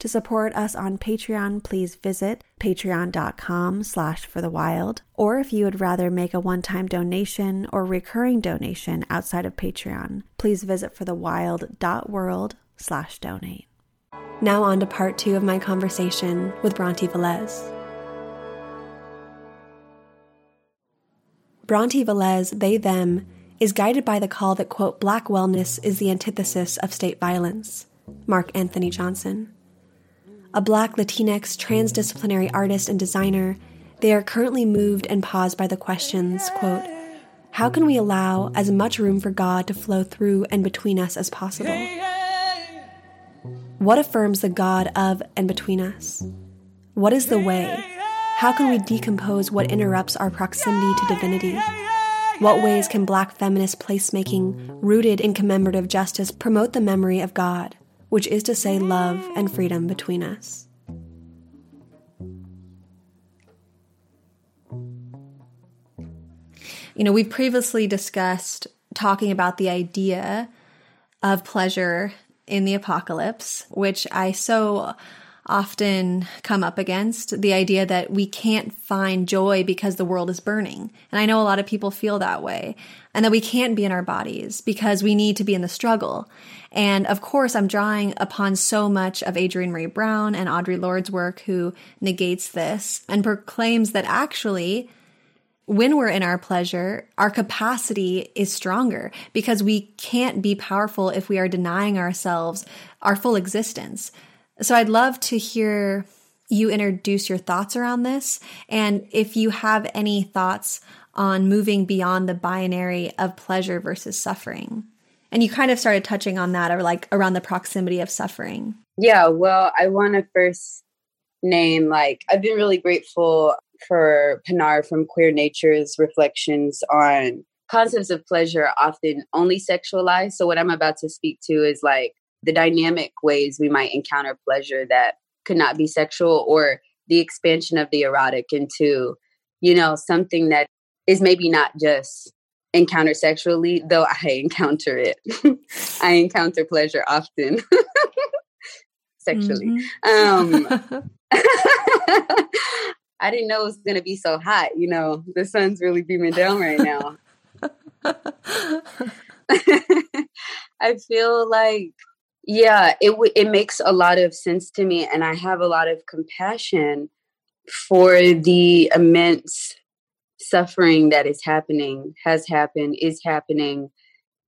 To support us on Patreon, please visit patreon.com slash for the wild. Or if you would rather make a one-time donation or recurring donation outside of Patreon, please visit forthewild.world slash donate. Now on to part two of my conversation with Brontë Velez. Brontë Velez, they, them, is guided by the call that, quote, black wellness is the antithesis of state violence. Mark Anthony Johnson a black Latinx transdisciplinary artist and designer, they are currently moved and paused by the questions, quote, how can we allow as much room for God to flow through and between us as possible? What affirms the God of and between us? What is the way? How can we decompose what interrupts our proximity to divinity? What ways can black feminist placemaking, rooted in commemorative justice, promote the memory of God? Which is to say, love and freedom between us. You know, we've previously discussed talking about the idea of pleasure in the apocalypse, which I so often come up against the idea that we can't find joy because the world is burning. And I know a lot of people feel that way. And that we can't be in our bodies because we need to be in the struggle. And of course, I'm drawing upon so much of Adrienne Maree Brown and Audre Lorde's work who negates this and proclaims that actually, when we're in our pleasure, our capacity is stronger because we can't be powerful if we are denying ourselves our full existence. So I'd love to hear you introduce your thoughts around this. And if you have any thoughts on moving beyond the binary of pleasure versus suffering. And you kind of started touching on that or like around the proximity of suffering. Yeah, well, I want to first name like I've been really grateful for Pinar from Queer Nature's reflections on concepts of pleasure often only sexualized. So what I'm about to speak to is like the dynamic ways we might encounter pleasure that could not be sexual or the expansion of the erotic into, you know, something that is maybe not just encounter sexually, though I encounter it. I encounter pleasure often sexually. Mm-hmm. Um, I didn't know it was going to be so hot. You know, the sun's really beaming down right now. I feel like yeah, it w- it makes a lot of sense to me, and I have a lot of compassion for the immense suffering that is happening, has happened, is happening,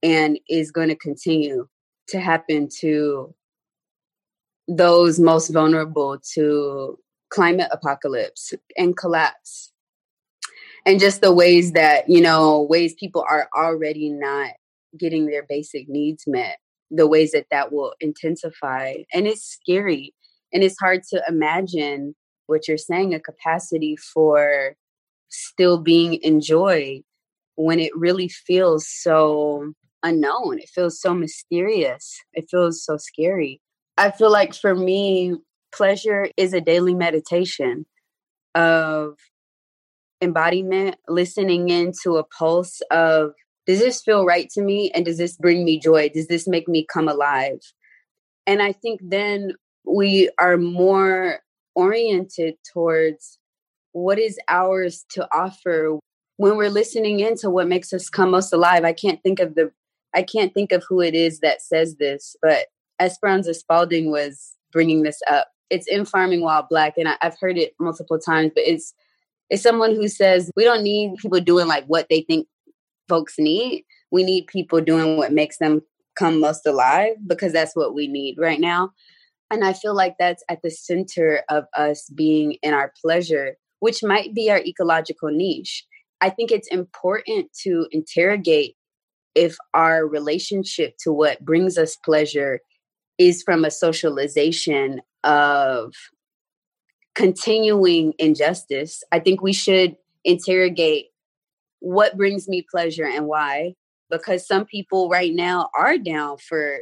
and is going to continue to happen to those most vulnerable to climate apocalypse and collapse. And just the ways that, you know, ways people are already not getting their basic needs met the ways that that will intensify. And it's scary. And it's hard to imagine what you're saying a capacity for still being in joy when it really feels so unknown. It feels so mysterious. It feels so scary. I feel like for me, pleasure is a daily meditation of embodiment, listening into a pulse of does this feel right to me? And does this bring me joy? Does this make me come alive? And I think then we are more oriented towards what is ours to offer when we're listening into what makes us come most alive. I can't think of the I can't think of who it is that says this, but Esperanza Spalding was bringing this up. It's in Farming While Black, and I, I've heard it multiple times, but it's it's someone who says we don't need people doing like what they think folks need. We need people doing what makes them come most alive because that's what we need right now. And I feel like that's at the center of us being in our pleasure, which might be our ecological niche. I think it's important to interrogate if our relationship to what brings us pleasure is from a socialization of continuing injustice. I think we should interrogate what brings me pleasure and why? Because some people right now are down for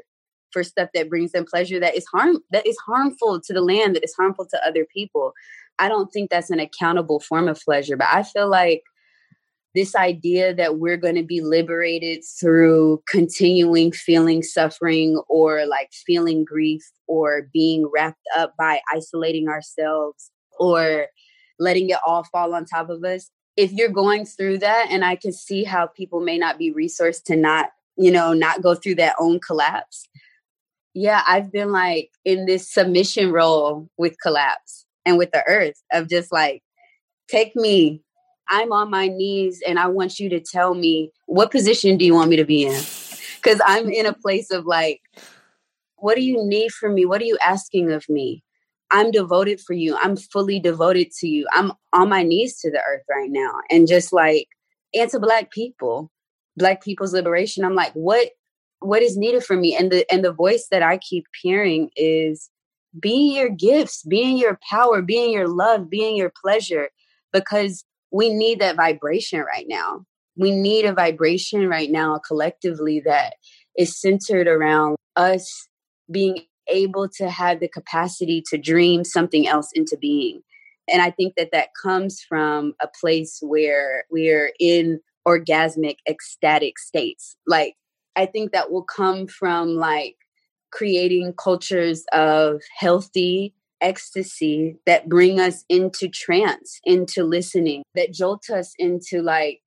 for stuff that brings them pleasure that is harm that is harmful to the land that is harmful to other people. I don't think that's an accountable form of pleasure but i feel like this idea that we're going to be liberated through continuing feeling suffering or like feeling grief or being wrapped up by isolating ourselves or letting it all fall on top of us if you're going through that and i can see how people may not be resourced to not you know not go through that own collapse. Yeah i've been like in this submission role with collapse and with the earth of just like take me. I'm on my knees and i want you to tell me what position do you want me to be in? Because i'm in a place of like what do you need from me? What are you asking of me I'm devoted for you. I'm fully devoted to you. I'm on my knees to the earth right now. And just like, and to black people, black people's liberation. I'm like, what what is needed for me? And the and the voice that I keep hearing is be your gifts, being your power, being your love, being your pleasure, because we need that vibration right now. We need a vibration right now collectively that is centered around us being able to have the capacity to dream something else into being. And I think that that comes from a place where we're in orgasmic, ecstatic states. Like, I think that will come from like creating cultures of healthy ecstasy that bring us into trance, into listening, that jolt us into like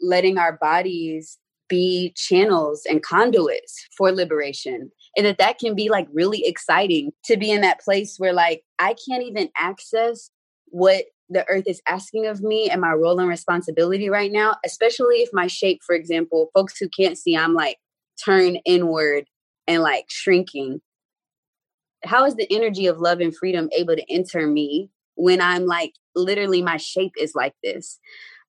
letting our bodies be channels and conduits for liberation and that that can be like really exciting to be in that place where like I can't even access what the earth is asking of me and my role and responsibility right now, especially if my shape, for example, folks who can't see, I'm like turn inward and like shrinking. How is the energy of love and freedom able to enter me when I'm like literally my shape is like this?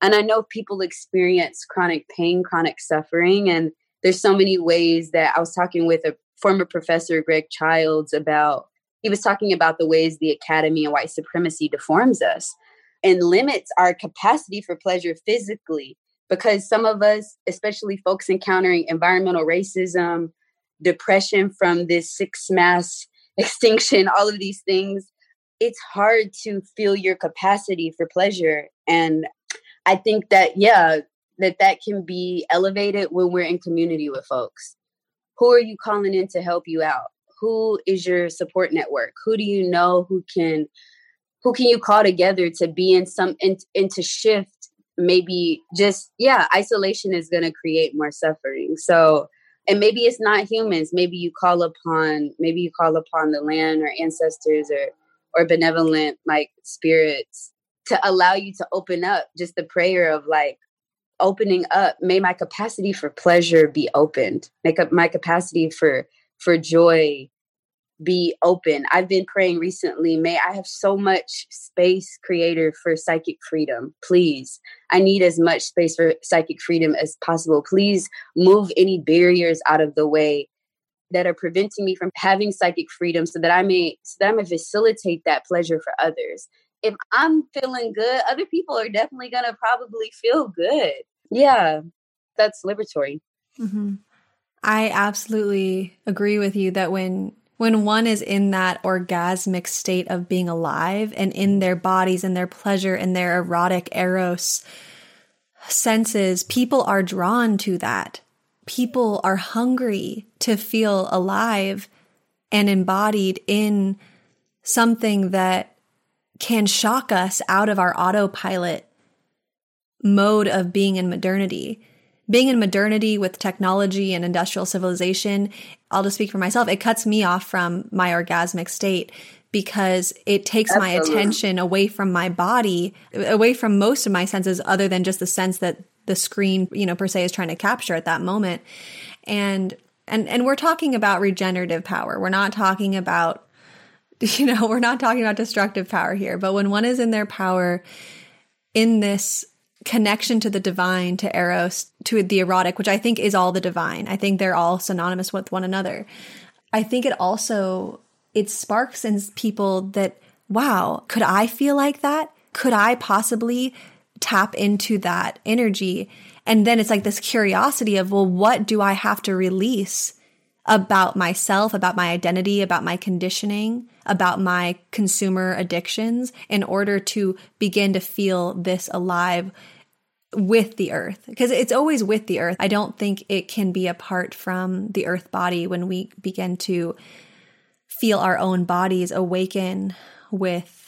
And I know people experience chronic pain, chronic suffering, and there's so many ways that I was talking with a former professor Greg Childs about he was talking about the ways the academy and white supremacy deforms us and limits our capacity for pleasure physically because some of us especially folks encountering environmental racism depression from this six mass extinction all of these things it's hard to feel your capacity for pleasure. And i think that yeah that that can be elevated when we're in community with folks who are you calling in to help you out? Who is your support network? Who do you know who can who can you call together to be in some and, to shift? Maybe just yeah isolation is going to create more suffering. So and maybe it's not humans. Maybe you call upon maybe you call upon the land or ancestors or or benevolent like spirits to allow you to open up just the prayer of like opening up may my capacity for pleasure be opened. Make up my capacity for for joy be open. I've been praying recently may i have so much space creator for psychic freedom. Please i need as much space for psychic freedom as possible. Please move any barriers out of the way that are preventing me from having psychic freedom so that i may so that i may facilitate that pleasure for others. If i'm feeling good other people are definitely going to probably feel good yeah, that's liberatory. Mm-hmm. I absolutely agree with you that when when one is in that orgasmic state of being alive and in their bodies and their pleasure and their erotic eros senses, people are drawn to that. People are hungry to feel alive and embodied in something that can shock us out of our autopilot mode of being in modernity. Being in modernity with technology and industrial civilization, I'll just speak for myself, it cuts me off from my orgasmic state because it takes Absolutely. my attention away from my body, away from most of my senses other than just the sense that the screen, you know, per se is trying to capture at that moment. And and and we're talking about regenerative power. We're not talking about you know, we're not talking about destructive power here, but when one is in their power in this connection to the divine, to Eros, to the erotic, which I think is all the divine. I think they're all synonymous with one another. I think it also it sparks in people that wow, could I feel like that? Could I possibly tap into that energy? And then it's like this curiosity of, well, what do I have to release about myself, about my identity, about my conditioning, about my consumer addictions in order to begin to feel this alive with the earth because it's always with the earth. I don't think it can be apart from the earth body when we begin to feel our own bodies awaken with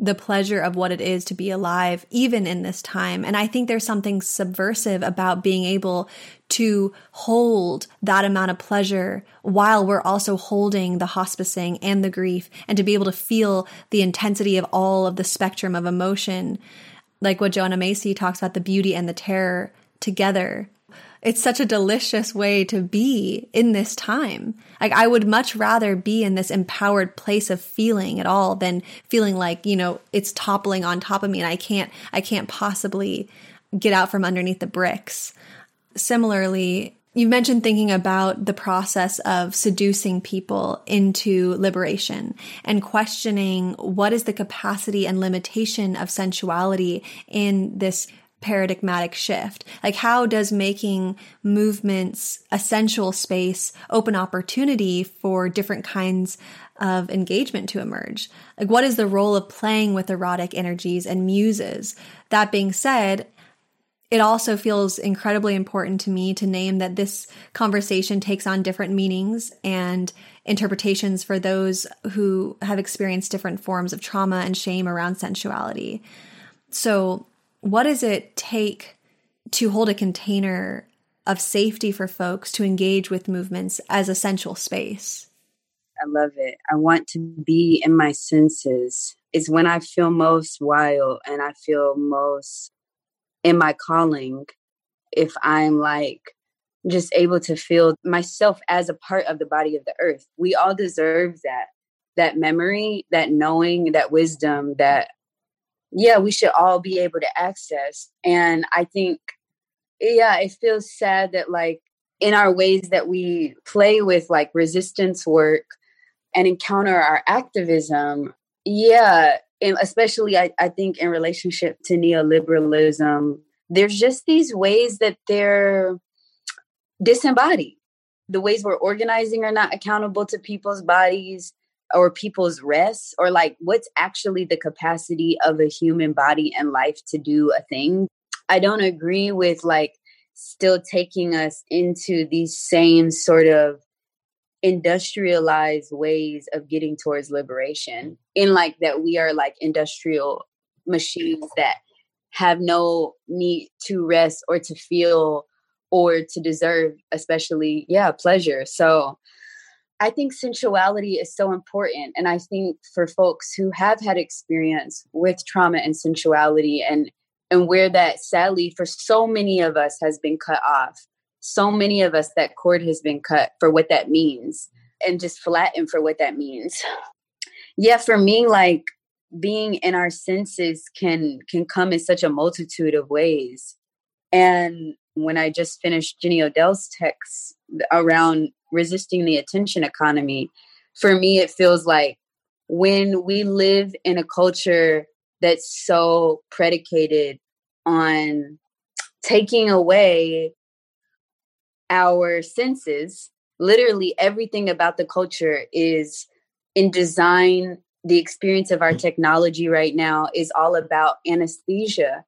the pleasure of what it is to be alive, even in this time. And I think there's something subversive about being able to hold that amount of pleasure while we're also holding the hospicing and the grief and to be able to feel the intensity of all of the spectrum of emotion like what Joanna Macy talks about the beauty and the terror together. It's such a delicious way to be in this time. Like I would much rather be in this empowered place of feeling at all than feeling like, you know, it's toppling on top of me and I can't I can't possibly get out from underneath the bricks. Similarly, you mentioned thinking about the process of seducing people into liberation and questioning what is the capacity and limitation of sensuality in this paradigmatic shift? Like, how does making movements a sensual space open opportunity for different kinds of engagement to emerge? Like, what is the role of playing with erotic energies and muses? That being said, it also feels incredibly important to me to name that this conversation takes on different meanings and interpretations for those who have experienced different forms of trauma and shame around sensuality. So, what does it take to hold a container of safety for folks to engage with movements as essential space? I love it. I want to be in my senses. Is when I feel most wild and I feel most in my calling if I'm like just able to feel myself as a part of the body of the earth. We all deserve that that memory, that knowing, that wisdom that yeah, we should all be able to access. And I think yeah, it feels sad that like in our ways that we play with like resistance work and encounter our activism, yeah, and especially I, I think in relationship to neoliberalism, there's just these ways that they're disembodied. The ways we're organizing are not accountable to people's bodies or people's rest, or like what's actually the capacity of a human body and life to do a thing. I don't agree with like still taking us into these same sort of industrialized ways of getting towards liberation in like that we are like industrial machines that have no need to rest or to feel or to deserve especially yeah pleasure so i think sensuality is so important and i think for folks who have had experience with trauma and sensuality and and where that sadly for so many of us has been cut off so many of us that cord has been cut for what that means and just flattened for what that means. Yeah, for me, like being in our senses can can come in such a multitude of ways. And when I just finished Jenny Odell's text around resisting the attention economy, for me it feels like when we live in a culture that's so predicated on taking away our senses. Literally everything about the culture is in design. The experience of our mm. technology right now is all about anesthesia.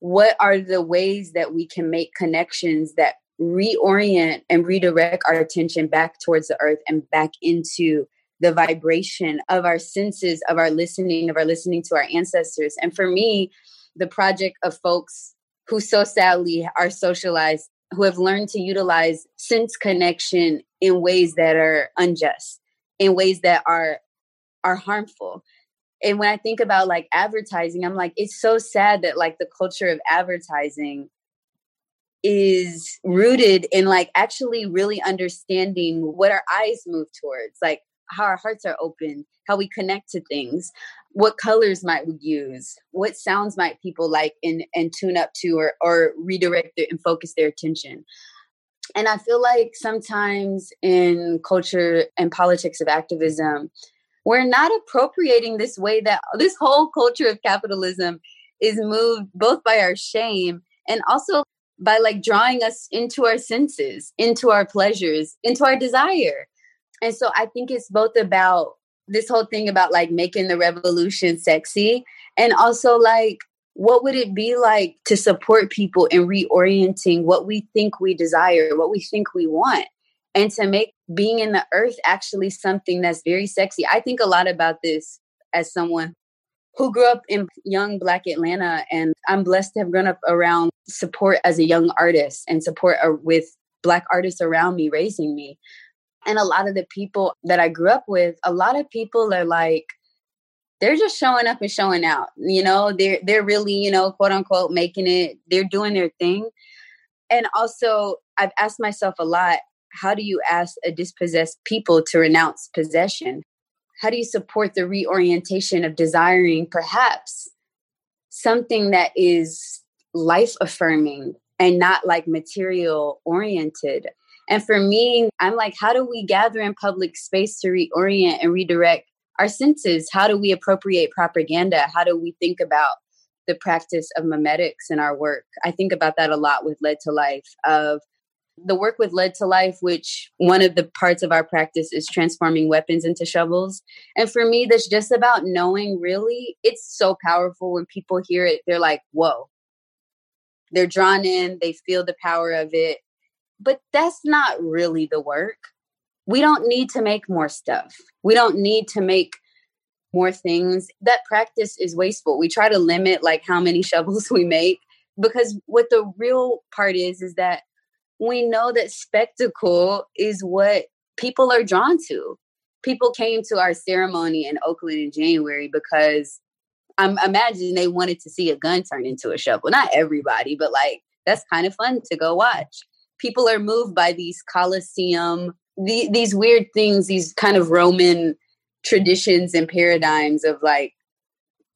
What are the ways that we can make connections that reorient and redirect our attention back towards the earth and back into the vibration of our senses, of our listening, of our listening to our ancestors? And for me, the project of folks who so sadly are socialized who have learned to utilize sense connection in ways that are unjust, in ways that are are harmful. And when I think about like advertising, I'm like, it's so sad that like the culture of advertising is rooted in like actually really understanding what our eyes move towards, like how our hearts are open, how we connect to things what colors might we use what sounds might people like and and tune up to or or redirect their, and focus their attention. And I feel like sometimes in culture and politics of activism, we're not appropriating this way that this whole culture of capitalism is moved both by our shame and also by like drawing us into our senses, into our pleasures, into our desire. And so I think it's both about this whole thing about like making the revolution sexy and also like what would it be like to support people in reorienting what we think we desire, what we think we want, and to make being in the earth actually something that's very sexy? I think a lot about this as someone who grew up in young Black Atlanta, and I'm blessed to have grown up around support as a young artist and support uh, with Black artists around me, raising me. And a lot of the people that I grew up with, a lot of people are like, they're just showing up and showing out. You know, they're they're really, you know, quote unquote making it. They're doing their thing. And also, I've asked myself a lot, how do you ask a dispossessed people to renounce possession? How do you support the reorientation of desiring perhaps something that is life affirming and not like material oriented? And for me, I'm like, how do we gather in public space to reorient and redirect our senses. How do we appropriate propaganda? How do we think about the practice of memetics in our work? I think about that a lot with Lead to Life, of the work with Lead to Life, which one of the parts of our practice is transforming weapons into shovels. And for me, that's just about knowing really, it's so powerful when people hear it, they're like, whoa. They're drawn in, they feel the power of it. But that's not really the work we don't need to make more stuff. We don't need to make more things. That practice is wasteful. We try to limit like how many shovels we make because what the real part is is that we know that spectacle is what people are drawn to. People came to our ceremony in Oakland in January because I'm imagining they wanted to see a gun turn into a shovel. Not everybody, but like that's kind of fun to go watch. People are moved by these Coliseum the, these weird things, these kind of Roman traditions and paradigms of like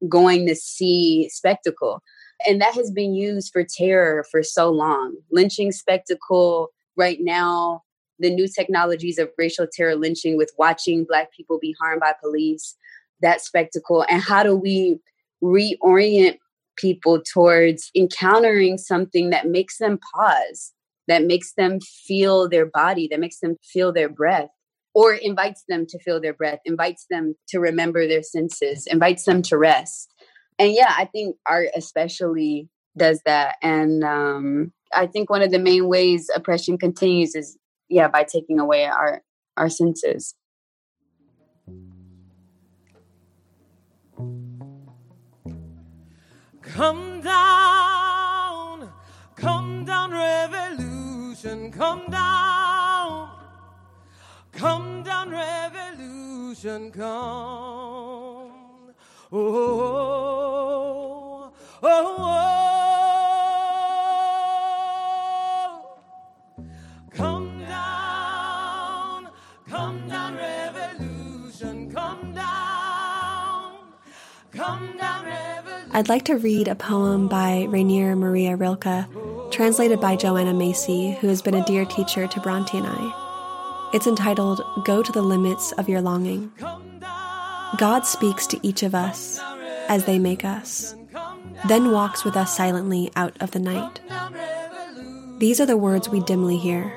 going to see spectacle. And that has been used for terror for so long. Lynching spectacle right now, the new technologies of racial terror lynching with watching Black people be harmed by police, that spectacle. And how do we reorient people towards encountering something that makes them pause? that makes them feel their body, that makes them feel their breath, or invites them to feel their breath, invites them to remember their senses, invites them to rest. And yeah, I think art especially does that. And um, I think one of the main ways oppression continues is, yeah, by taking away our, our senses. Come down, come down, revolution come down. Come down, revolution, come. Oh, oh, I'd like to read a poem by Rainer Maria Rilke translated by Joanna Macy, who has been a dear teacher to Brontë and I. It's entitled Go to the Limits of Your Longing. God speaks to each of us as they make us, then walks with us silently out of the night. These are the words we dimly hear.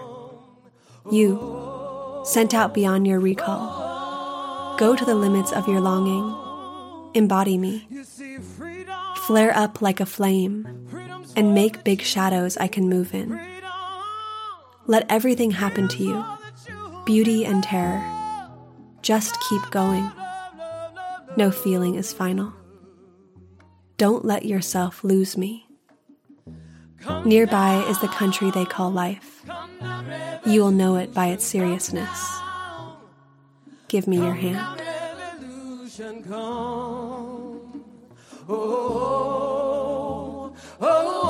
You, sent out beyond your recall, go to the limits of your longing, embody me, flare up like a flame and make big shadows I can move in. Let everything happen to you beauty and terror. Just keep going. No feeling is final. Don't let yourself lose me. Nearby is the country they call life. You will know it by its seriousness. Give me your hand oh, oh, oh,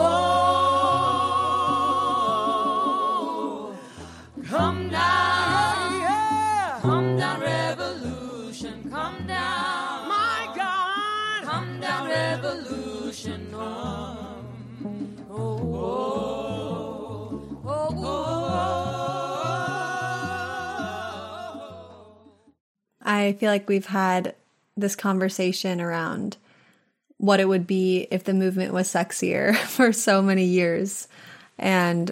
oh. Come down, yeah. come down, revolution, come down, my God, come down, revolution, come, oh, oh, oh, oh. oh. I feel like we've had this conversation around what it would be if the movement was sexier for so many years and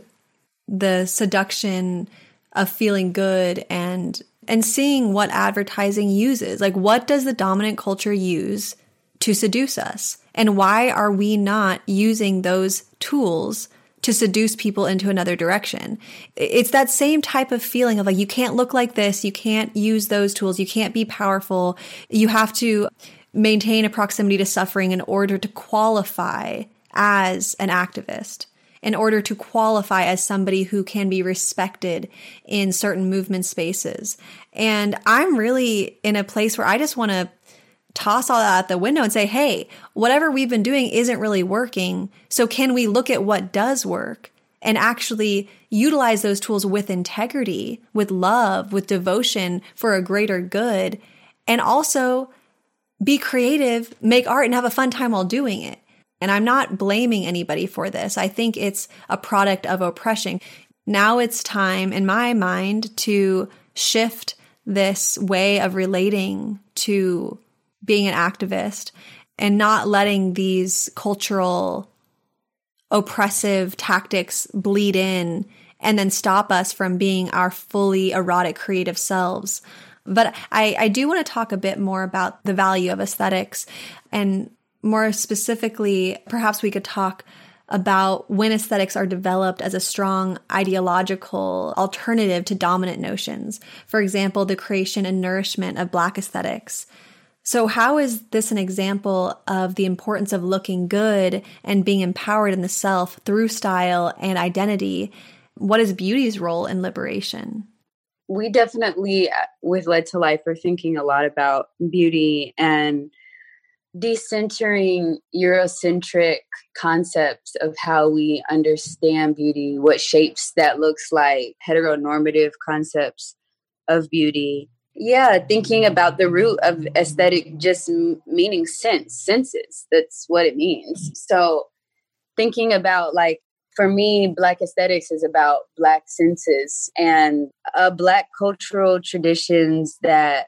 the seduction of feeling good and and seeing what advertising uses like what does the dominant culture use to seduce us and why are we not using those tools to seduce people into another direction. It's that same type of feeling of like, you can't look like this. You can't use those tools. You can't be powerful. You have to maintain a proximity to suffering in order to qualify as an activist, in order to qualify as somebody who can be respected in certain movement spaces. And I'm really in a place where I just want to toss all that out the window and say, hey, whatever we've been doing isn't really working. So can we look at what does work and actually utilize those tools with integrity, with love, with devotion for a greater good, and also be creative, make art, and have a fun time while doing it. And I'm not blaming anybody for this. I think it's a product of oppression. Now it's time, in my mind, to shift this way of relating to being an activist and not letting these cultural oppressive tactics bleed in and then stop us from being our fully erotic creative selves. But I, I do want to talk a bit more about the value of aesthetics and more specifically, perhaps we could talk about when aesthetics are developed as a strong ideological alternative to dominant notions. For example, the creation and nourishment of Black aesthetics so, how is this an example of the importance of looking good and being empowered in the self through style and identity? What is beauty's role in liberation? We definitely, uh, with Lead to Life, are thinking a lot about beauty and decentering Eurocentric concepts of how we understand beauty, what shapes that looks like, heteronormative concepts of beauty. Yeah thinking about the root of aesthetic just meaning sense senses that's what it means. So thinking about like for me black aesthetics is about black senses and uh, black cultural traditions that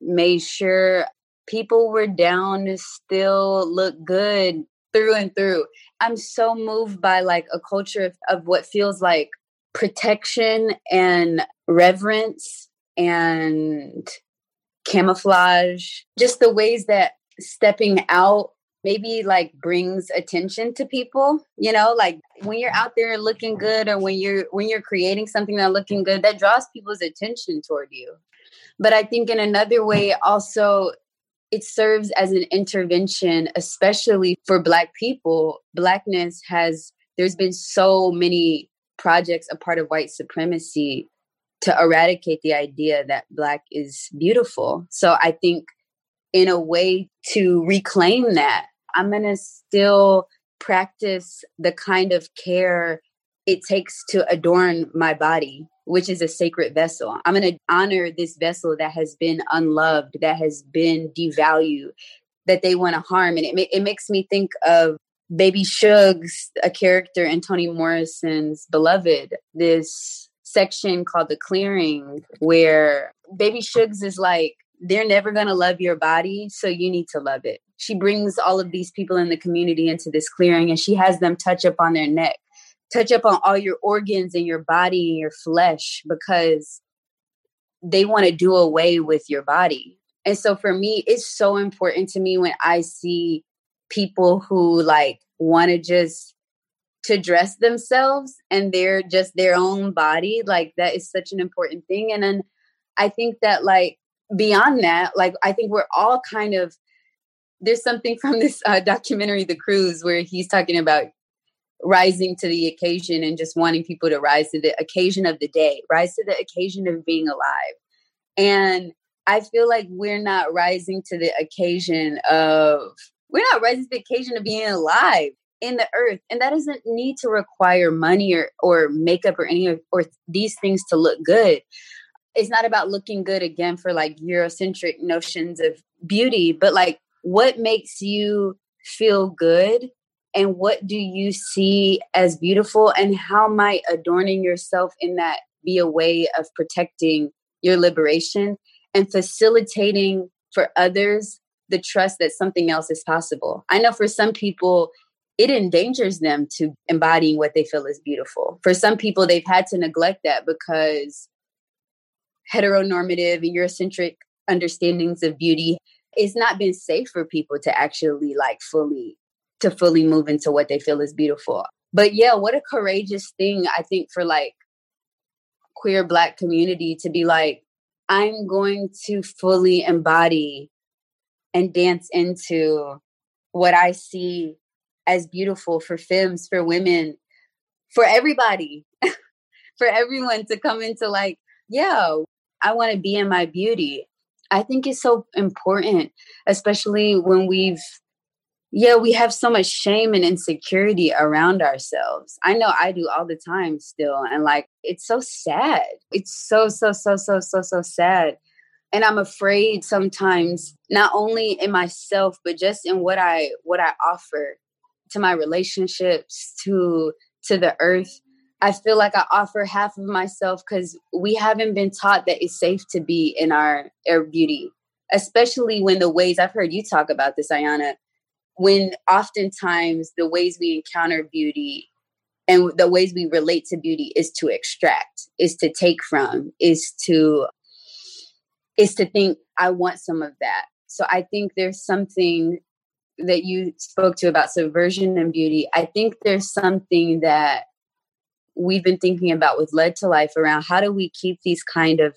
made sure people were down to still look good through and through. I'm so moved by like a culture of, of what feels like protection and reverence and camouflage, just the ways that stepping out maybe like brings attention to people you know like when you're out there looking good or when you're when you're creating something that looking good that draws people's attention toward you but i think in another way also it serves as an intervention especially for black people blackness has there's been so many projects a part of white supremacy to eradicate the idea that black is beautiful. So I think in a way to reclaim that, I'm going to still practice the kind of care it takes to adorn my body, which is a sacred vessel. I'm going to honor this vessel that has been unloved, that has been devalued, that they want to harm. And it, it makes me think of Baby Suggs, a character in Toni Morrison's Beloved, this section called the clearing where Baby Suggs is like they're never going to love your body so you need to love it she brings all of these people in the community into this clearing and she has them touch up on their neck touch up on all your organs and your body and your flesh because they want to do away with your body. And so for me it's so important to me when i see people who like want to just to dress themselves and they're just their own body like that is such an important thing. And then i think that like beyond that like i think we're all kind of there's something from this uh, documentary the cruise where he's talking about rising to the occasion and just wanting people to rise to the occasion of the day rise to the occasion of being alive. And i feel like we're not rising to the occasion of we're not rising to the occasion of being alive in the earth. And that doesn't need to require money or or makeup or any of, or these things to look good. It's not about looking good again for like eurocentric notions of beauty but like what makes you feel good and what do you see as beautiful and how might adorning yourself in that be a way of protecting your liberation and facilitating for others the trust that something else is possible. I know for some people, it endangers them to embodying what they feel is beautiful. For some people, they've had to neglect that because heteronormative and Eurocentric understandings of beauty it's not been safe for people to actually like fully to fully move into what they feel is beautiful. But yeah what a courageous thing i think for like queer black community to be like i'm going to fully embody and dance into what i see as beautiful for femmes for women for everybody for everyone to come into like yeah i want to be in my beauty i think it's so important especially when we've yeah, we have so much shame and insecurity around ourselves. I know I do all the time still. And like, it's so sad. It's so, so, so, so, so, so sad. And I'm afraid sometimes, not only in myself, but just in what I what I offer to my relationships, to to the earth. I feel like I offer half of myself because we haven't been taught that it's safe to be in our air beauty, especially when the ways I've heard you talk about this, Ayana, when oftentimes the ways we encounter beauty and the ways we relate to beauty is to extract is to take from is to is to think i want some of that. So i think there's something that you spoke to about subversion and beauty. I think there's something that we've been thinking about with Lead to Life around how do we keep these kind of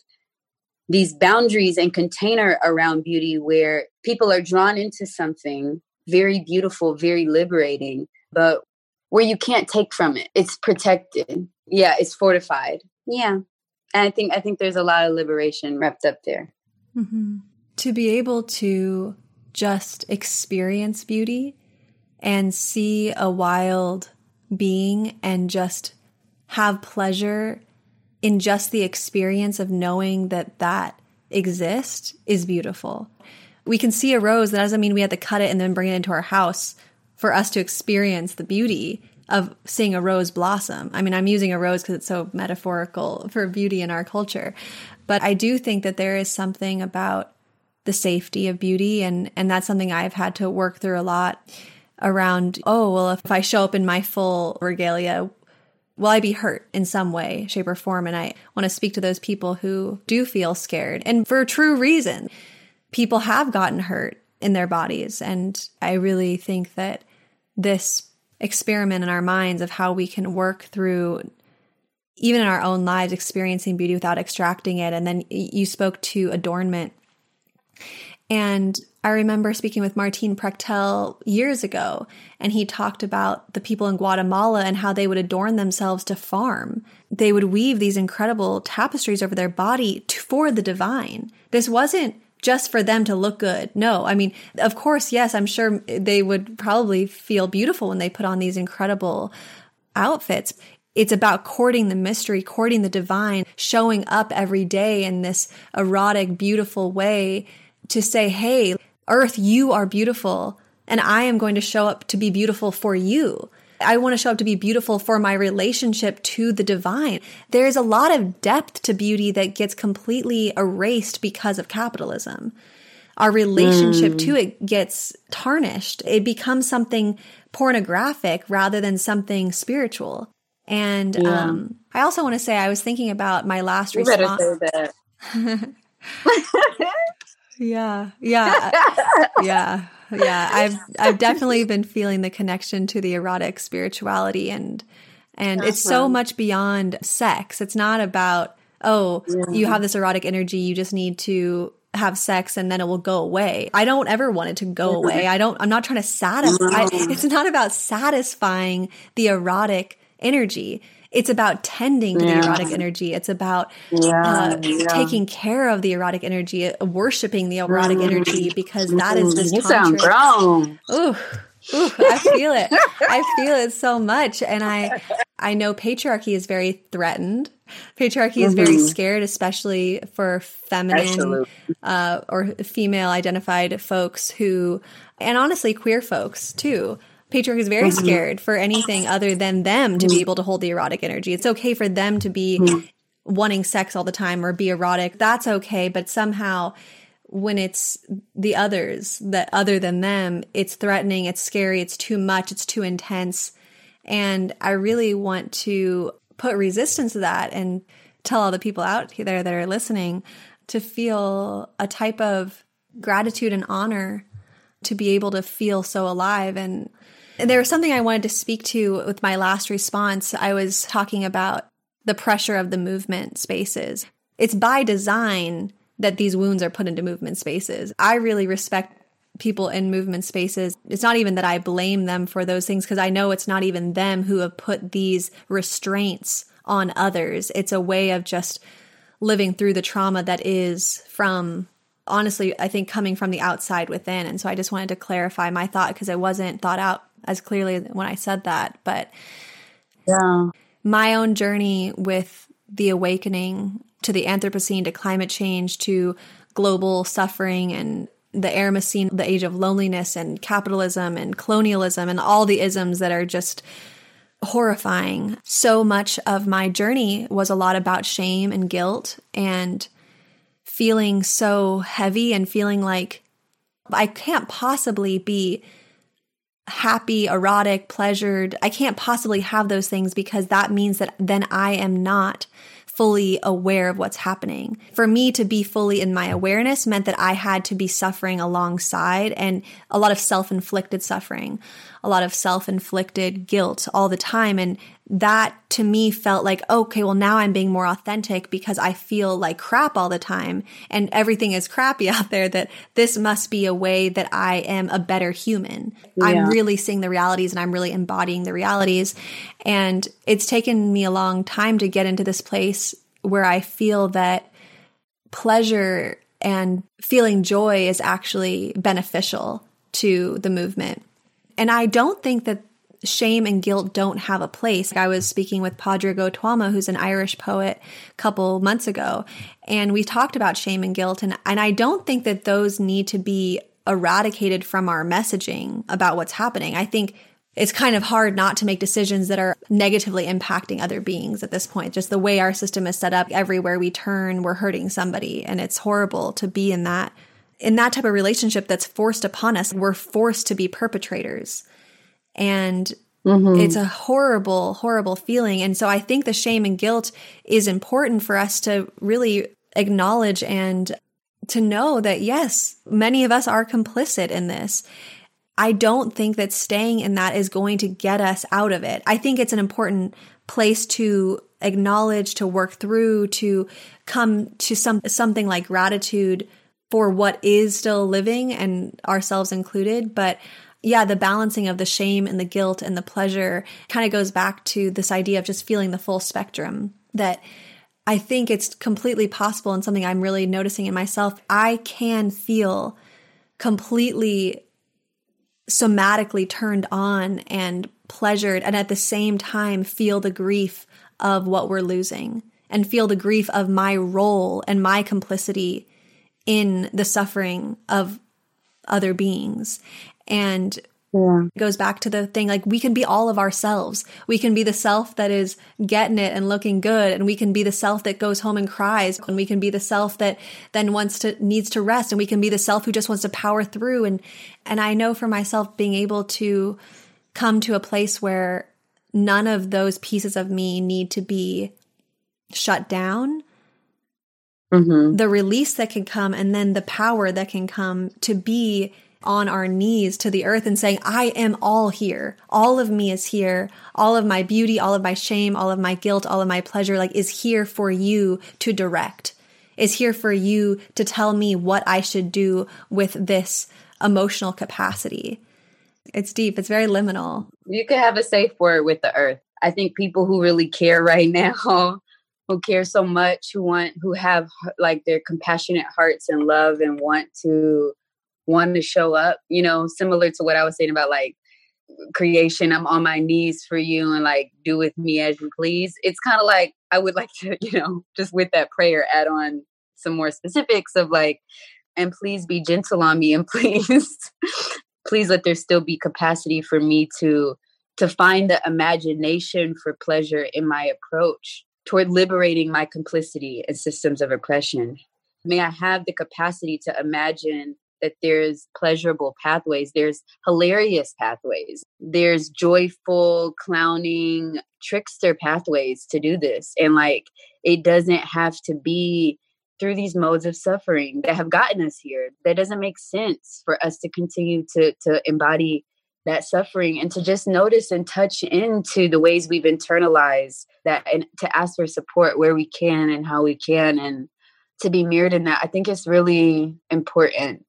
these boundaries and container around beauty where people are drawn into something very beautiful, very liberating, but where you can't take from it. It's protected. Yeah, it's fortified. Yeah. And I think I think there's a lot of liberation wrapped up there. Mm-hmm. To be able to just experience beauty and see a wild being and just have pleasure in just the experience of knowing that that exists is beautiful we can see a rose. That doesn't mean we have to cut it and then bring it into our house for us to experience the beauty of seeing a rose blossom. I mean, I'm using a rose because it's so metaphorical for beauty in our culture. But I do think that there is something about the safety of beauty and and that's something I've had to work through a lot around oh well if I show up in my full regalia will I be hurt in some way shape or form? And I want to speak to those people who do feel scared. And for true reason people have gotten hurt in their bodies. And I really think that this experiment in our minds of how we can work through even in our own lives experiencing beauty without extracting it. And then you spoke to adornment and I remember speaking with Martin Prechtel years ago, and he talked about the people in Guatemala and how they would adorn themselves to farm. They would weave these incredible tapestries over their body to, for the divine. This wasn't just for them to look good. No, I mean, of course, yes, I'm sure they would probably feel beautiful when they put on these incredible outfits. It's about courting the mystery, courting the divine, showing up every day in this erotic, beautiful way to say, Hey, earth, you are beautiful and I am going to show up to be beautiful for you. I want to show up to be beautiful for my relationship to the divine. There's a lot of depth to beauty that gets completely erased because of capitalism. Our relationship mm. to it gets tarnished. It becomes something pornographic rather than something spiritual. And yeah. um, I also want to say I was thinking about my last you response. yeah, yeah, yeah yeah. I've I've definitely been feeling the connection to the erotic spirituality and and uh-huh. it's so uh-huh. much beyond sex. It's not about oh, yeah. you have this erotic energy, you just need to have sex and then it will go away. I don't ever want it to go away. I don't I'm not trying to satisfy it's not about satisfying the erotic energy. It's about tending to yeah. the erotic energy. It's about yeah, uh, yeah. taking care of the erotic energy, uh, worshiping the erotic mm. energy, because that is this. You sound grown. Ooh. Ooh, I feel it. I feel it so much. And I I know patriarchy is very threatened. Patriarchy mm-hmm. is very mm-hmm. scared, especially for feminine uh, or female identified folks who, and honestly, queer folks too, patriarch is very mm-hmm. scared for anything other than them to be mm-hmm. able to hold the erotic energy. It's okay for them to be mm-hmm. wanting sex all the time or be erotic. That's okay. But somehow, when it's the others that other than them, it's threatening, it's scary, it's too much, it's too intense. And I really want to put resistance to that and tell all the people out there that are listening to feel a type of gratitude and honor to be able to feel so alive and there was something I wanted to speak to with my last response. I was talking about the pressure of the movement spaces. It's by design that these wounds are put into movement spaces. I really respect people in movement spaces. It's not even that I blame them for those things because I know it's not even them who have put these restraints on others. It's a way of just living through the trauma that is from honestly I think coming from the outside within. And so I just wanted to clarify my thought because it wasn't thought out as clearly when I said that, but yeah. My own journey with the awakening to the Anthropocene to climate change to global suffering and the Eremocene, the age of loneliness and capitalism and colonialism and all the isms that are just horrifying. So much of my journey was a lot about shame and guilt and feeling so heavy and feeling like I can't possibly be happy, erotic, pleasured. I can't possibly have those things because that means that then I am not fully aware of what's happening. For me to be fully in my awareness meant that I had to be suffering alongside and a lot of self inflicted suffering, a lot of self inflicted guilt all the time. And that to me felt like, okay, well, now I'm being more authentic because I feel like crap all the time and everything is crappy out there that this must be a way that I am a better human. Yeah. I'm really seeing the realities and I'm really embodying the realities. And it's taken me a long time to get into this place where I feel that pleasure and feeling joy is actually beneficial to the movement. And I don't think that shame and guilt don't have a place. I was speaking with Pádraig Ó Tuama, who's an Irish poet, a couple months ago, and we talked about shame and guilt. And, and I don't think that those need to be eradicated from our messaging about what's happening. I think it's kind of hard not to make decisions that are negatively impacting other beings at this point. Just the way our system is set up, everywhere we turn, we're hurting somebody. And it's horrible to be in that. In that type of relationship that's forced upon us, we're forced to be perpetrators. And Mm-hmm. It's a horrible, horrible feeling. And so I think the shame and guilt is important for us to really acknowledge and to know that, yes, many of us are complicit in this. I don't think that staying in that is going to get us out of it. I think it's an important place to acknowledge, to work through, to come to some something like gratitude for what is still living and ourselves included, but yeah, the balancing of the shame and the guilt and the pleasure kind of goes back to this idea of just feeling the full spectrum that I think it's completely possible and something I'm really noticing in myself. I can feel completely somatically turned on and pleasured and at the same time feel the grief of what we're losing and feel the grief of my role and my complicity in the suffering of other beings. And yeah. It goes back to the thing like we can be all of ourselves. We can be the self that is getting it and looking good, and we can be the self that goes home and cries, and we can be the self that then wants to needs to rest, and we can be the self who just wants to power through. And and I know for myself being able to come to a place where none of those pieces of me need to be shut down. Mm-hmm. The release that can come, and then the power that can come to be on our knees to the earth and saying, I am all here. All of me is here. All of my beauty, all of my shame, all of my guilt, all of my pleasure, like is here for you to direct, is here for you to tell me what I should do with this emotional capacity. It's deep. It's very liminal. You could have a safe word with the earth. I think people who really care right now, who care so much, who want, who have like their compassionate hearts and love and want to want to show up, you know, similar to what I was saying about like creation, I'm on my knees for you and like do with me as you please. It's kind of like I would like to, you know, just with that prayer add on some more specifics of like, and please be gentle on me and please, please let there still be capacity for me to to find the imagination for pleasure in my approach toward liberating my complicity in systems of oppression. May I have the capacity to imagine that there's pleasurable pathways, there's hilarious pathways, there's joyful, clowning, trickster pathways to do this. And like, it doesn't have to be through these modes of suffering that have gotten us here. That doesn't make sense for us to continue to, to embody that suffering and to just notice and touch into the ways we've internalized that and to ask for support where we can and how we can and to be mirrored in that. I think it's really important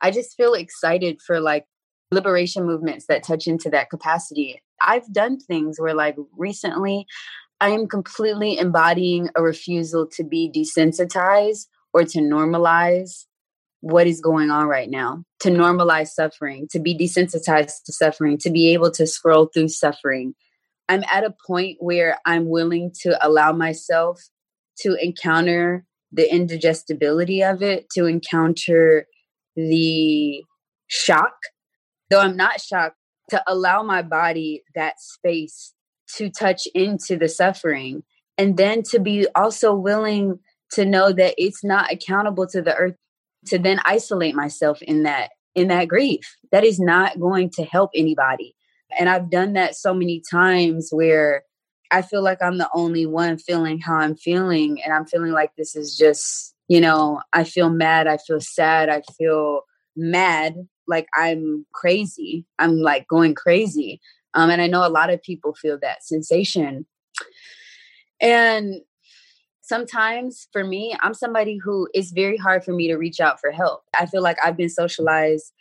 I just feel excited for like liberation movements that touch into that capacity. I've done things where like recently I am completely embodying a refusal to be desensitized or to normalize what is going on right now, to normalize suffering, to be desensitized to suffering, to be able to scroll through suffering. I'm at a point where I'm willing to allow myself to encounter the indigestibility of it, to encounter the shock, though I'm not shocked, to allow my body that space to touch into the suffering and then to be also willing to know that it's not accountable to the earth to then isolate myself in that in that grief that is not going to help anybody and i've done that so many times where i feel like i'm the only one feeling how i'm feeling and i'm feeling like this is just you know, I feel mad, I feel sad, I feel mad, like I'm crazy. I'm like going crazy. Um, and I know a lot of people feel that sensation. And sometimes for me, I'm somebody who it's very hard for me to reach out for help. I feel like I've been socialized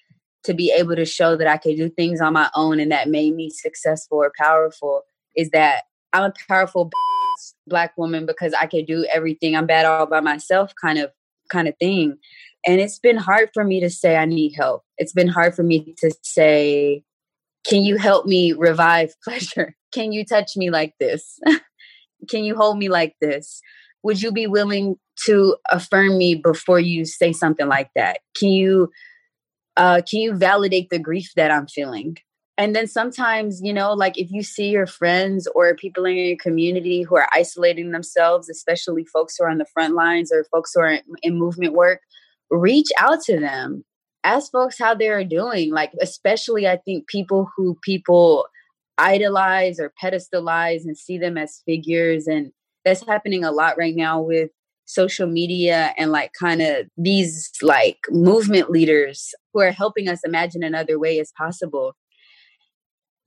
to be able to show that I can do things on my own and that made me successful or powerful is that I'm a powerful black woman because I can do everything. I'm bad all by myself kind of kind of thing. And it's been hard for me to say I need help. It's been hard for me to say, can you help me revive pleasure? Can you touch me like this? can you hold me like this? Would you be willing to affirm me before you say something like that? Can you uh, can you validate the grief that I'm feeling? and then sometimes you know like if you see your friends or people in your community who are isolating themselves especially folks who are on the front lines or folks who are in, movement work reach out to them ask folks how they're doing like especially i think people who people idolize or pedestalize and see them as figures and that's happening a lot right now with social media and like kind of these like movement leaders who are helping us imagine another way as possible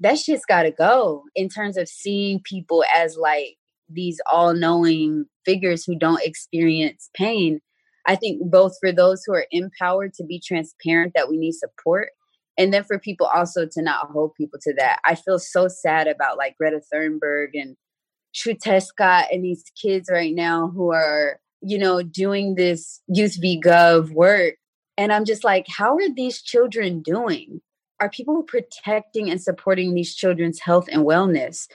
that shit's got to go in terms of seeing people as like these all knowing figures who don't experience pain. I think both for those who are empowered to be transparent that we need support, and then for people also to not hold people to that. I feel so sad about like Greta Thunberg and Xiuhtezcatl and these kids right now who are, you know, doing this youth v gov work. And I'm just like, how are these children doing? are people protecting and supporting these children's health and wellness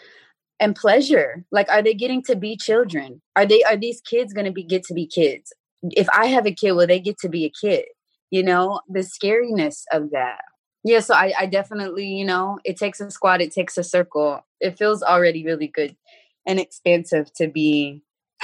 and pleasure? Like are they getting to be children? Are they are these kids going to be get to be kids? If i have a kid will they get to be a kid? You know the scariness of that. Yeah so I, I definitely you know it takes a squad it takes a circle. It feels already really good and expansive to be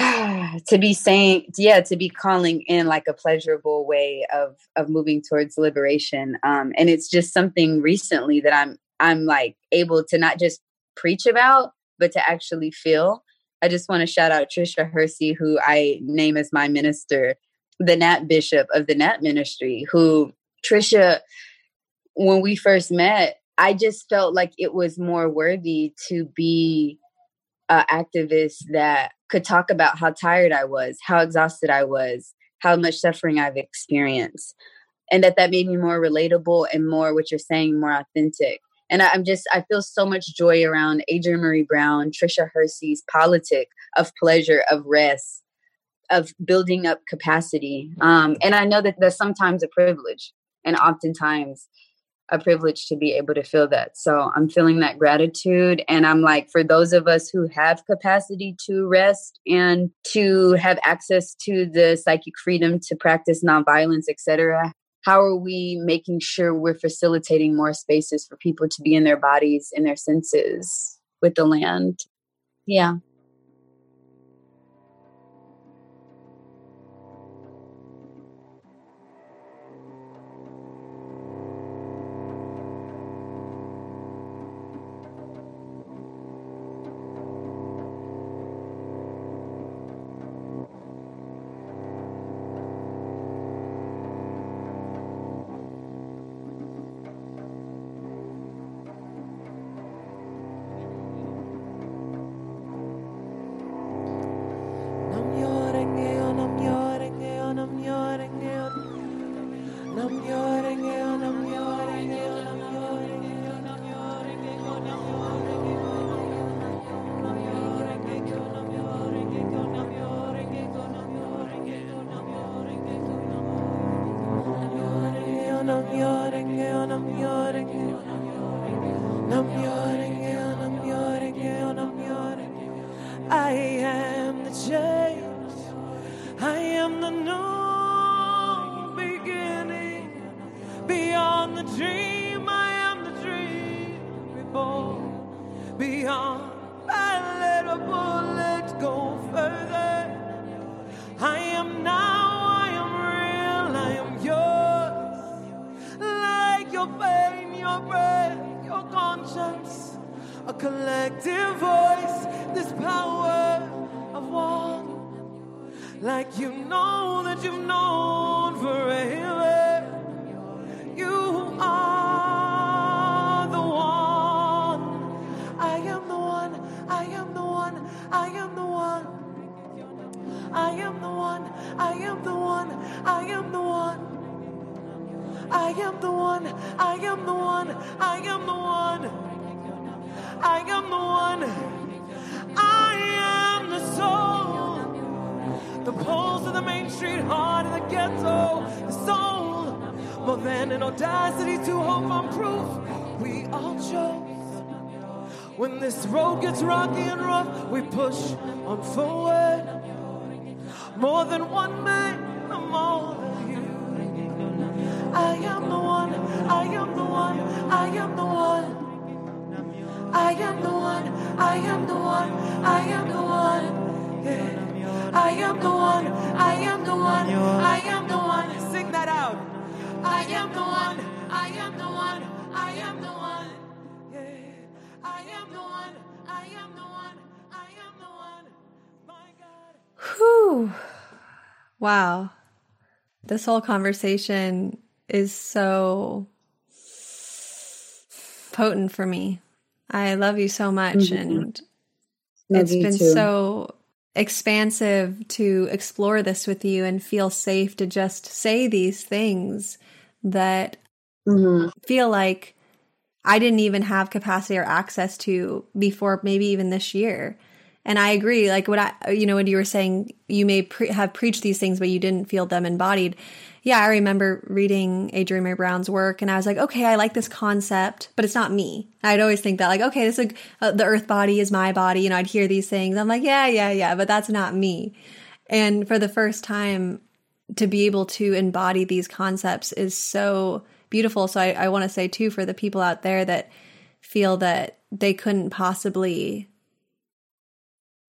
to be saying yeah to be calling in like a pleasurable way of of moving towards liberation. Um and it's just something recently that i'm i'm like able to not just preach about but to actually feel. I just want to shout out Tricia Hersey who i name as my minister the Nap Bishop of the Nap Ministry who trisha when we first met i just felt like it was more worthy to be an activist that could talk about how tired I was, how exhausted I was, how much suffering I've experienced. And that that made me more relatable and more what you're saying, more authentic. And I, am just, I feel so much joy around Adrienne Maree Brown, Tricia Hersey's politic of pleasure, of rest, of building up capacity. Um, and I know that that's sometimes a privilege. And oftentimes a privilege to be able to feel that. So I'm feeling that gratitude. And I'm like, for those of us who have capacity to rest and to have access to the psychic freedom to practice nonviolence, etc., how are we making sure we're facilitating more spaces for people to be in their bodies, in their senses with the land? Yeah. Beyond, I let a bullet go further. I am now, I am real, I am yours. Like your pain, your breath, your conscience, a collective voice, this power of one. Like you know that you've known I am the one. I am the one. I am the one. I am the one. I am the soul. The pulse of the main street, heart of the ghetto, the soul. More than an audacity to hope on proof. We all chose. When this road gets rocky and rough, we push on forward. More than one man, I'm you. I am the one, I am the one, I am the one. I am the one, I am the one, I am the one. Yeah. I am the one, I am the one, I am the one. Sing that out. I am the one, I am the one, I am the one. Yeah. I am the one, I am the one, I am the one. My. Wow. This whole conversation is so potent for me. I love you so much. Mhm. And Love it's been too. so expansive to explore this with you and feel safe to just say these things that Mhm. feel like I didn't even have capacity or access to before maybe even this year. And I agree. Like what I, you know, when you were saying you may pre- have preached these things, but you didn't feel them embodied. Yeah, I remember reading Adrienne Maree Brown's work, and I was like, okay, I like this concept, but it's not me. I'd always think that, like, okay, this is uh, the Earth body is my body. You know, I'd hear these things. I'm like, yeah, yeah, yeah, but that's not me. And for the first time, to be able to embody these concepts is so beautiful. So I, I want to say too for the people out there that feel that they couldn't possibly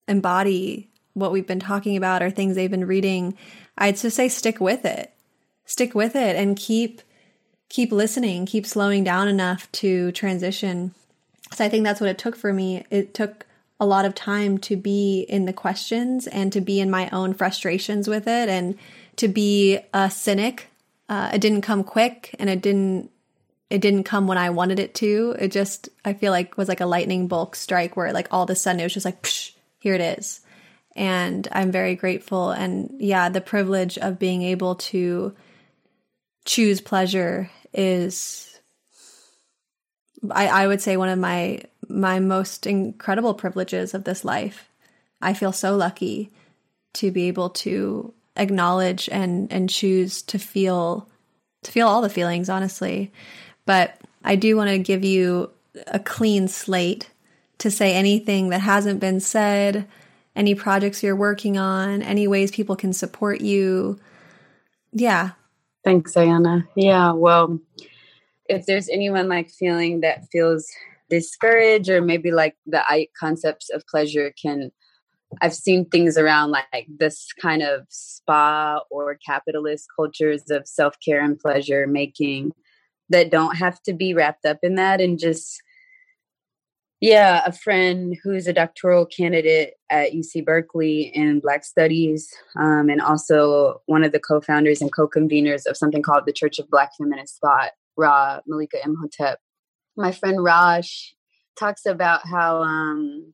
embody what we've been talking about or things they've been reading, I'd just say stick with it. Stick with it and keep keep listening, keep slowing down enough to transition. So I think that's what it took for me. It took a lot of time to be in the questions and to be in my own frustrations with it and to be a cynic. Uh, it didn't come quick and it didn't it didn't come when I wanted it to. It just I feel like was like a lightning bolt strike where like all of a sudden it was just like Psh, here it is. And I'm very grateful and yeah, the privilege of being able to choose pleasure is I, I would say one of my my most incredible privileges of this life. I feel so lucky to be able to acknowledge and and choose to feel to feel all the feelings honestly. But I do want to give you a clean slate to say anything that hasn't been said, any projects you're working on, any ways people can support you. Yeah, Thanks, Ayana. Yeah, well, if there's anyone like feeling that feels discouraged or maybe like the I concepts of pleasure can I've seen things around like this kind of spa or capitalist cultures of self-care and pleasure making that don't have to be wrapped up in that and just yeah, a friend who's a doctoral candidate at UC Berkeley in Black Studies, um, and also one of the co-founders and co-conveners of something called the Church of Black Feminist Thought, Ra Malika Imhotep. My friend Raj talks about how um,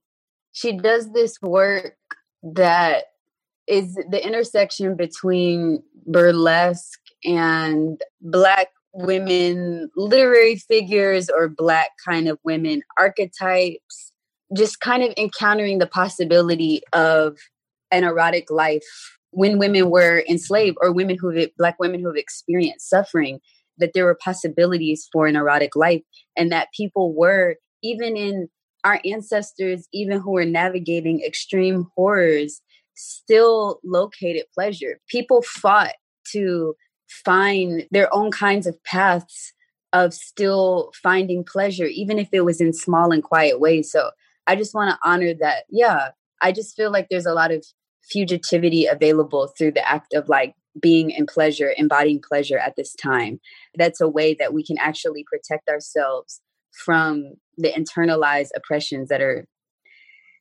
she does this work that is the intersection between burlesque and black women literary figures or black kind of women archetypes just kind of encountering the possibility of an erotic life when women were enslaved or women who black women who have experienced suffering that there were possibilities for an erotic life and that people were even in our ancestors even who were navigating extreme horrors still located pleasure. People fought to find their own kinds of paths of still finding pleasure, even if it was in small and quiet ways. So I just want to honor that. Yeah, I just feel like there's a lot of fugitivity available through the act of like being in pleasure, embodying pleasure at this time. That's a way that we can actually protect ourselves from the internalized oppressions that are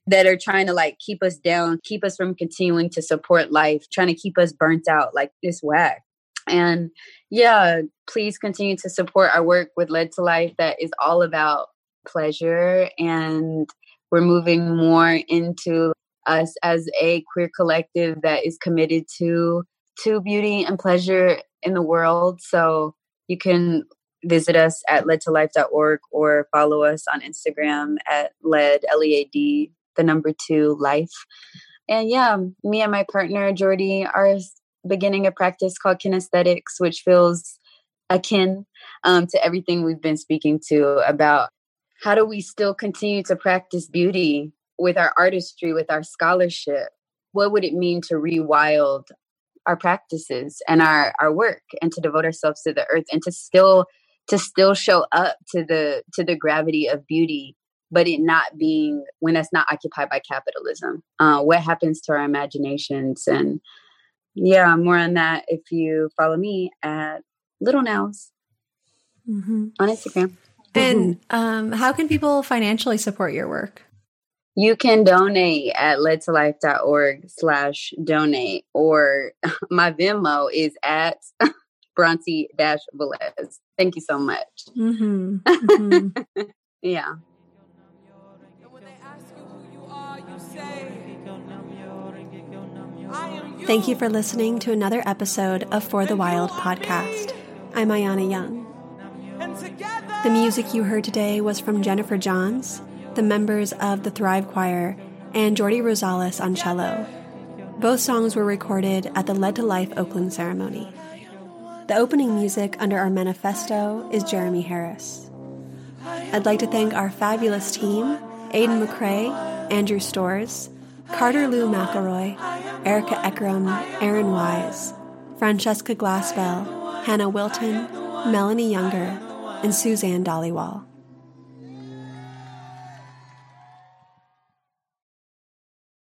that are trying to like keep us down, keep us from continuing to support life, trying to keep us burnt out like this whack. And yeah, please continue to support our work with Lead to Life that is all about pleasure. And we're moving more into us as a queer collective that is committed to to beauty and pleasure in the world. So you can visit us at leadtolife.org or follow us on Instagram at lead L-E-A-D, the number two life. And yeah, me and my partner Jordy are beginning a practice called kinesthetics, which feels akin um, to everything we've been speaking to about how do we still continue to practice beauty with our artistry, with our scholarship? What would it mean to rewild our practices and our, our work and to devote ourselves to the earth and to still to still show up to the to the gravity of beauty but it not being when that's not occupied by capitalism uh, what happens to our imaginations and yeah, more on that if you follow me at Little Nows mm-hmm. on Instagram. And um, how can people financially support your work? You can donate at leadtolife.org slash donate, or my Venmo is at Bronte dash Velez. Thank you so much. Mm-hmm. Mm-hmm. yeah. Thank you for listening to another episode of For the Wild podcast. I'm Ayana Young. The music you heard today was from Jennifer Johns, the members of the Thrive Choir, and Jordy Rosales on cello. Both songs were recorded at the Lead to Life Oakland ceremony. The opening music under our manifesto is Jeremy Harris. I'd like to thank our fabulous team Aidan McCrae, Andrew Stores, Carter Lou McElroy, Erica Eckram, Aaron Wise, Francesca Glassbell, Hannah Wilton, Melanie Younger, and Suzanne Dollywall.